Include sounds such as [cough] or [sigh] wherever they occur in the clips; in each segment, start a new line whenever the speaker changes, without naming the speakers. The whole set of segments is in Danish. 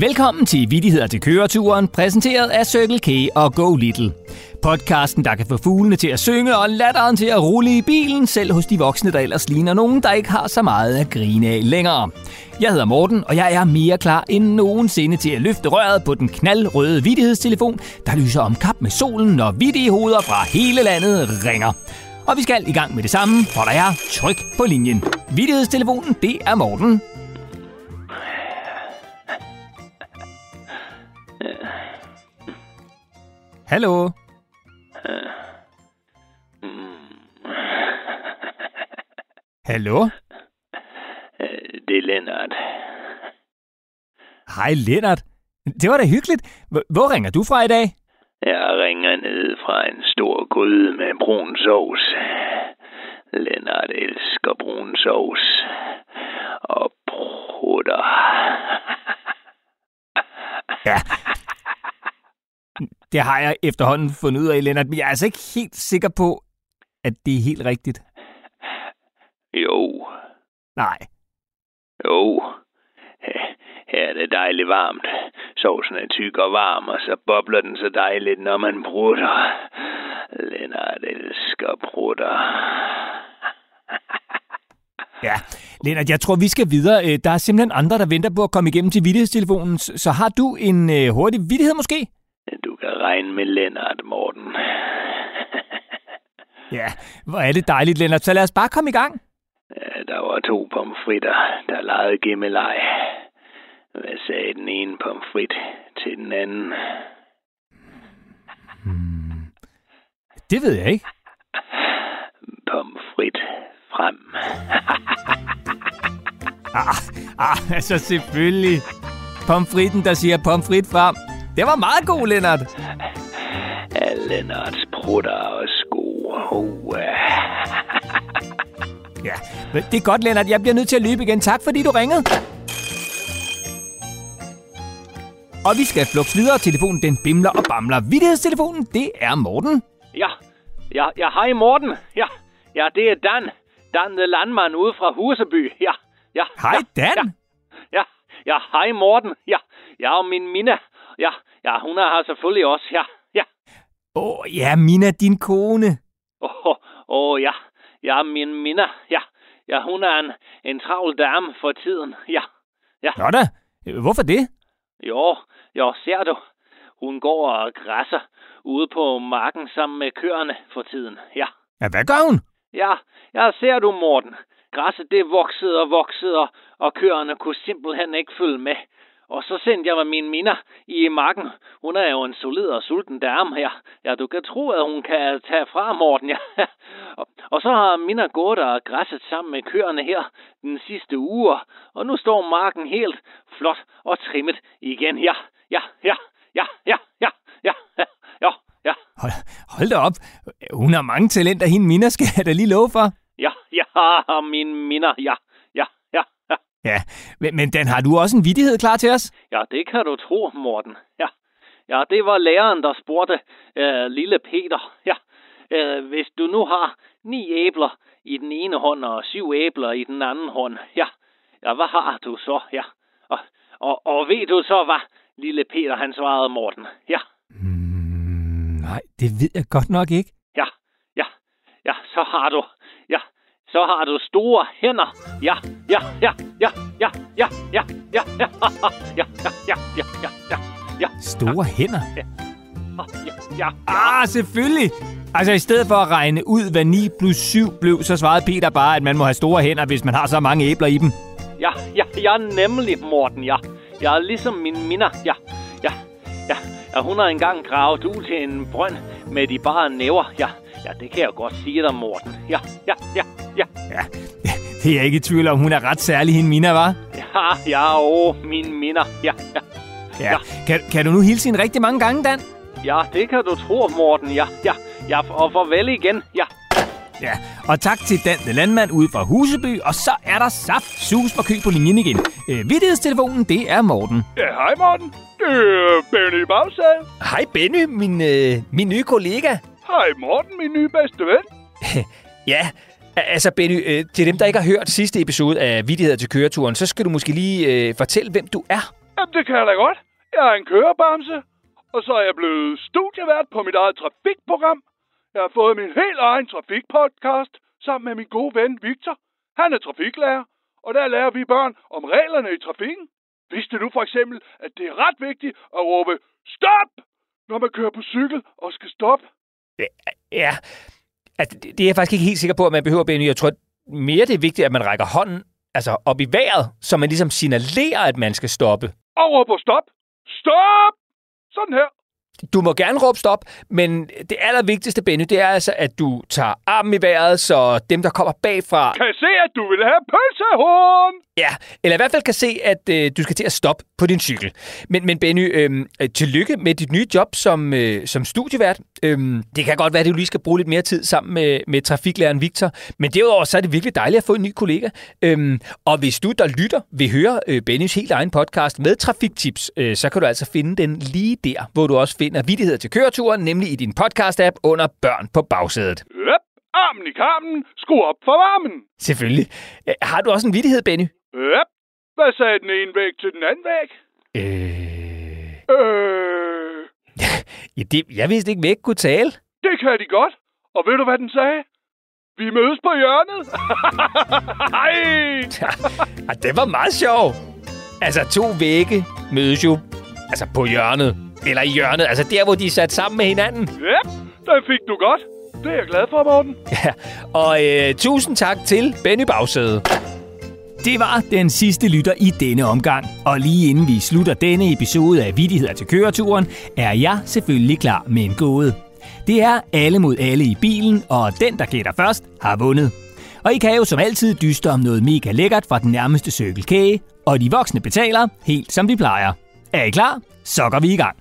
Velkommen til Vittigheder til køreturen, præsenteret af Circle K og Go Little. Podcasten, der kan få fuglene til at synge og latteren til at rulle i bilen, selv hos de voksne, der ellers ligner nogen, der ikke har så meget at grine af længere. Jeg hedder Morten, og jeg er mere klar end nogensinde til at løfte røret på den knaldrøde vittighedstelefon, der lyser om kap med solen, når vittige hoveder fra hele landet ringer. Og vi skal i gang med det samme, for der er tryk på linjen. Vittighedstelefonen, det er Morten. Hallo? Hallo?
Øh, Det er Lennart.
Hej Lennart. Det var da hyggeligt. Hvor ringer du fra i dag?
Jeg ringer ned fra en stor gryde med brun sovs. Lennart elsker brun sovs. Og prutter.
Ja. Det har jeg efterhånden fundet ud af, Lennart, men jeg er altså ikke helt sikker på, at det er helt rigtigt.
Jo,
Nej.
jo. Her- er det dejligt varmt. Sovsen er tyk og varm, og så bobler den så dejligt, når man prutter. Lennart elsker prutter.
Ja, Lennart, jeg tror, vi skal videre. Øh, Der er simpelthen andre, der venter på at komme igennem til vittighedstelefonen. Så har du en øh, hurtig vittighed måske?
Regne med Lennart, Morten. [laughs]
Ja, hvor er det dejligt, Lennart. Så lad os bare komme i gang.
Ja, Der var to pomfritter, der legede gemmeleg. Hvad sagde den ene pomfrit til den anden?
Det ved jeg ikke.
Pomfrit frem. [laughs]
Ah, ah, altså selvfølgelig. Pomfritten, der siger pomfrit frem. Det var meget god, Lennart.
Lennarts prutter og [laughs] sko. Oh,
Ja, men det er godt, Lennart. Jeg bliver nødt til at løbe igen. Tak, fordi du ringede. Og vi skal flux videre. Telefonen den bimler og bamler. Vittighedstelefonen, det er Morten.
Ja, ja, ja, hej Morten. Ja, ja, det er Dan. Dan the landmand ude fra Huseby. Ja, ja.
Hej,
ja,
Dan.
Ja, ja, ja, hej Morten. Ja, ja, og min Mina. Ja, ja, hun er her selvfølgelig også. Ja.
Åh, oh, ja, Mina, din kone.
Åh, oh, oh, ja. Ja, min Mina. Ja, ja, hun er en, en travl dame for tiden. Ja,
Nå da, hvorfor det?
jo, jo, ser du. Hun går og græsser ude på marken sammen med køerne for tiden. Ja.
Ja, hvad gør hun?
Ja, ja, ser du, Morten. Græsset det voksede og voksede, og, og køerne kunne simpelthen ikke følge med. Og så sendte jeg mig min minder i marken. Hun er jo en solid og sulten dame her. Ja, du kan tro, at hun kan tage fra Morten, ja. [laughs] og så har Minna gået og græsset sammen med køerne her den sidste uge. Og nu står marken helt flot og trimmet igen. Ja, ja, ja, ja, ja, ja, ja, ja. ja.
Hold, hold da op. Hun har mange talenter, hende Minna skal jeg da lige love for.
Ja, ja, min minder, ja ja.
Men, men Dan, har du også en vittighed klar til os?
Ja, det kan du tro, Morten. Ja, ja det var læreren, der spurgte øh, lille Peter. Ja, øh, hvis du nu har ni æbler i den ene hånd og syv æbler i den anden hånd, ja, ja hvad har du så? Ja, og, og, og ved du så, hvad lille Peter han svarede Morten? Ja,
Mm, nej, det ved jeg godt nok ikke.
ja, ja, ja, så har du, ja, så har du store hænder. Ja, ja, ja, ja, ja, ja, ja, ja, ja, ja, ja, ja, ja, ja, ja, ja,
Store hænder.
ja, ja,
Ah, selvfølgelig. Altså, i stedet for at regne ud, hvad 9 plus 7 blev, så svarede Peter bare, at man må have store hænder, hvis man har så mange æbler i dem.
ja, ja, ja, nemlig, Morten, ja. Jeg er ligesom min minder, ja, ja, ja. ja hun har engang gravet ud til en brønd med de bare næver, ja. Ja, det kan jeg godt sige dig, Morten. Ja, ja, ja, ja.
Ja, det er jeg ikke i tvivl om. Hun er ret særlig, hende Mina, var.
Ja, ja, åh, min minder, ja, ja.
Ja. Kan, kan du nu hilse hende rigtig mange gange, Dan?
Ja, det kan du tro, Morten, ja, ja. Ja, og farvel igen, ja.
Ja, og tak til Dan, the landmand ude fra Huseby, og så er der saft sus for kø på linjen igen. Øh, vittighedstelefonen, det er Morten.
Ja, hej Morten. Det er Benny Bagsal.
Hej Benny, min, øh, min nye kollega.
Hej Morten, min nye bedste ven. [laughs]
Ja, altså Benny, øh, til dem, der ikke har hørt sidste episode af Vittigheder til køreturen, så skal du måske lige øh, fortælle, hvem du er.
Jamen, det kan jeg da godt. Jeg er en kørebamse, og så er jeg blevet studievært på mit eget trafikprogram. Jeg har fået min helt egen trafikpodcast sammen med min gode ven Victor. Han er trafiklærer, og der lærer vi børn om reglerne i trafikken. Vidste du for eksempel, at det er ret vigtigt at råbe stop, når man kører på cykel og skal stoppe?
Ja, altså, det er jeg faktisk ikke helt sikker på, at man behøver, Benny. Jeg tror mere, det er vigtigt, at man rækker hånden altså, op i vejret, så man ligesom signalerer, at man skal stoppe.
Og råber stop. Stop! Sådan her.
Du må gerne råbe stop, men det allervigtigste, Benny, det er altså, at du tager armen i vejret, så dem, der kommer bagfra,
Kan se, at du vil have pølsehorn?
ja, eller i hvert fald kan se, at øh, du skal til at stoppe på din cykel. Men, men Benny, øh, tillykke med dit nye job som, øh, som studievært. Øh, det kan godt være, at du lige skal bruge lidt mere tid sammen med, med trafiklæreren Victor, men derudover så er det virkelig dejligt at få en ny kollega. Øh, og hvis du, der lytter, vil høre øh, Bennys helt egen podcast med trafiktips, øh, så kan du altså finde den lige der, hvor du også finder vidigheder til køreturen, nemlig i din podcast-app under Børn på bagsædet.
Yep. Armen i karmen. Skru op for varmen.
Selvfølgelig. Øh, har du også en vidighed, Benny?
Yep. Hvad sagde den ene væg til den anden væg?
Øh...
Øh... [laughs]
Ja, det, jeg vidste ikke, ikke kunne tale.
Det kan de godt. Og ved du, hvad den sagde? Vi mødes på hjørnet. [laughs] Hej! [laughs]
Ja, det var meget sjovt. Altså, to vægge mødes jo altså på hjørnet. Eller i hjørnet, altså der, hvor de er sat sammen med hinanden.
Yep, den fik du godt. Det er jeg glad for, Morten. [laughs]
Ja, og øh, tusind tak til Benny Bagsæde. Det var den sidste lytter i denne omgang. Og lige inden vi slutter denne episode af Vidigheder til køreturen, er jeg selvfølgelig klar med en gåde. Det er alle mod alle i bilen, og den, der gætter først, har vundet. Og I kan jo som altid dyste om noget mega lækkert fra den nærmeste cykelkage, og de voksne betaler helt som de plejer. Er I klar? Så går vi i gang.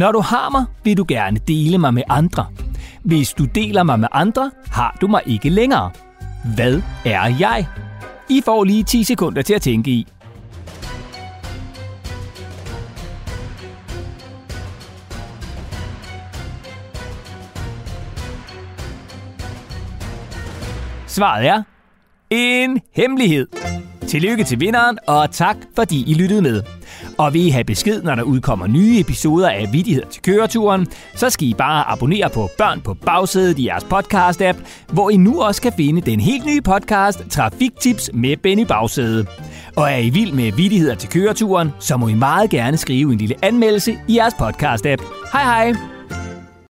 Når du har mig, vil du gerne dele mig med andre. Hvis du deler mig med andre, har du mig ikke længere. Hvad er jeg? I får lige 10 sekunder til at tænke i. Svaret er en hemmelighed. Tillykke til vinderen, og tak fordi I lyttede med. Og vil I have besked, når der udkommer nye episoder af Vidigheder til køreturen, så skal I bare abonnere på Børn på bagsædet i jeres podcast-app, hvor I nu også kan finde den helt nye podcast Trafiktips med Benny Bagsæde. Og er I vild med Vidigheder til køreturen, så må I meget gerne skrive en lille anmeldelse i jeres podcast-app. Hej hej!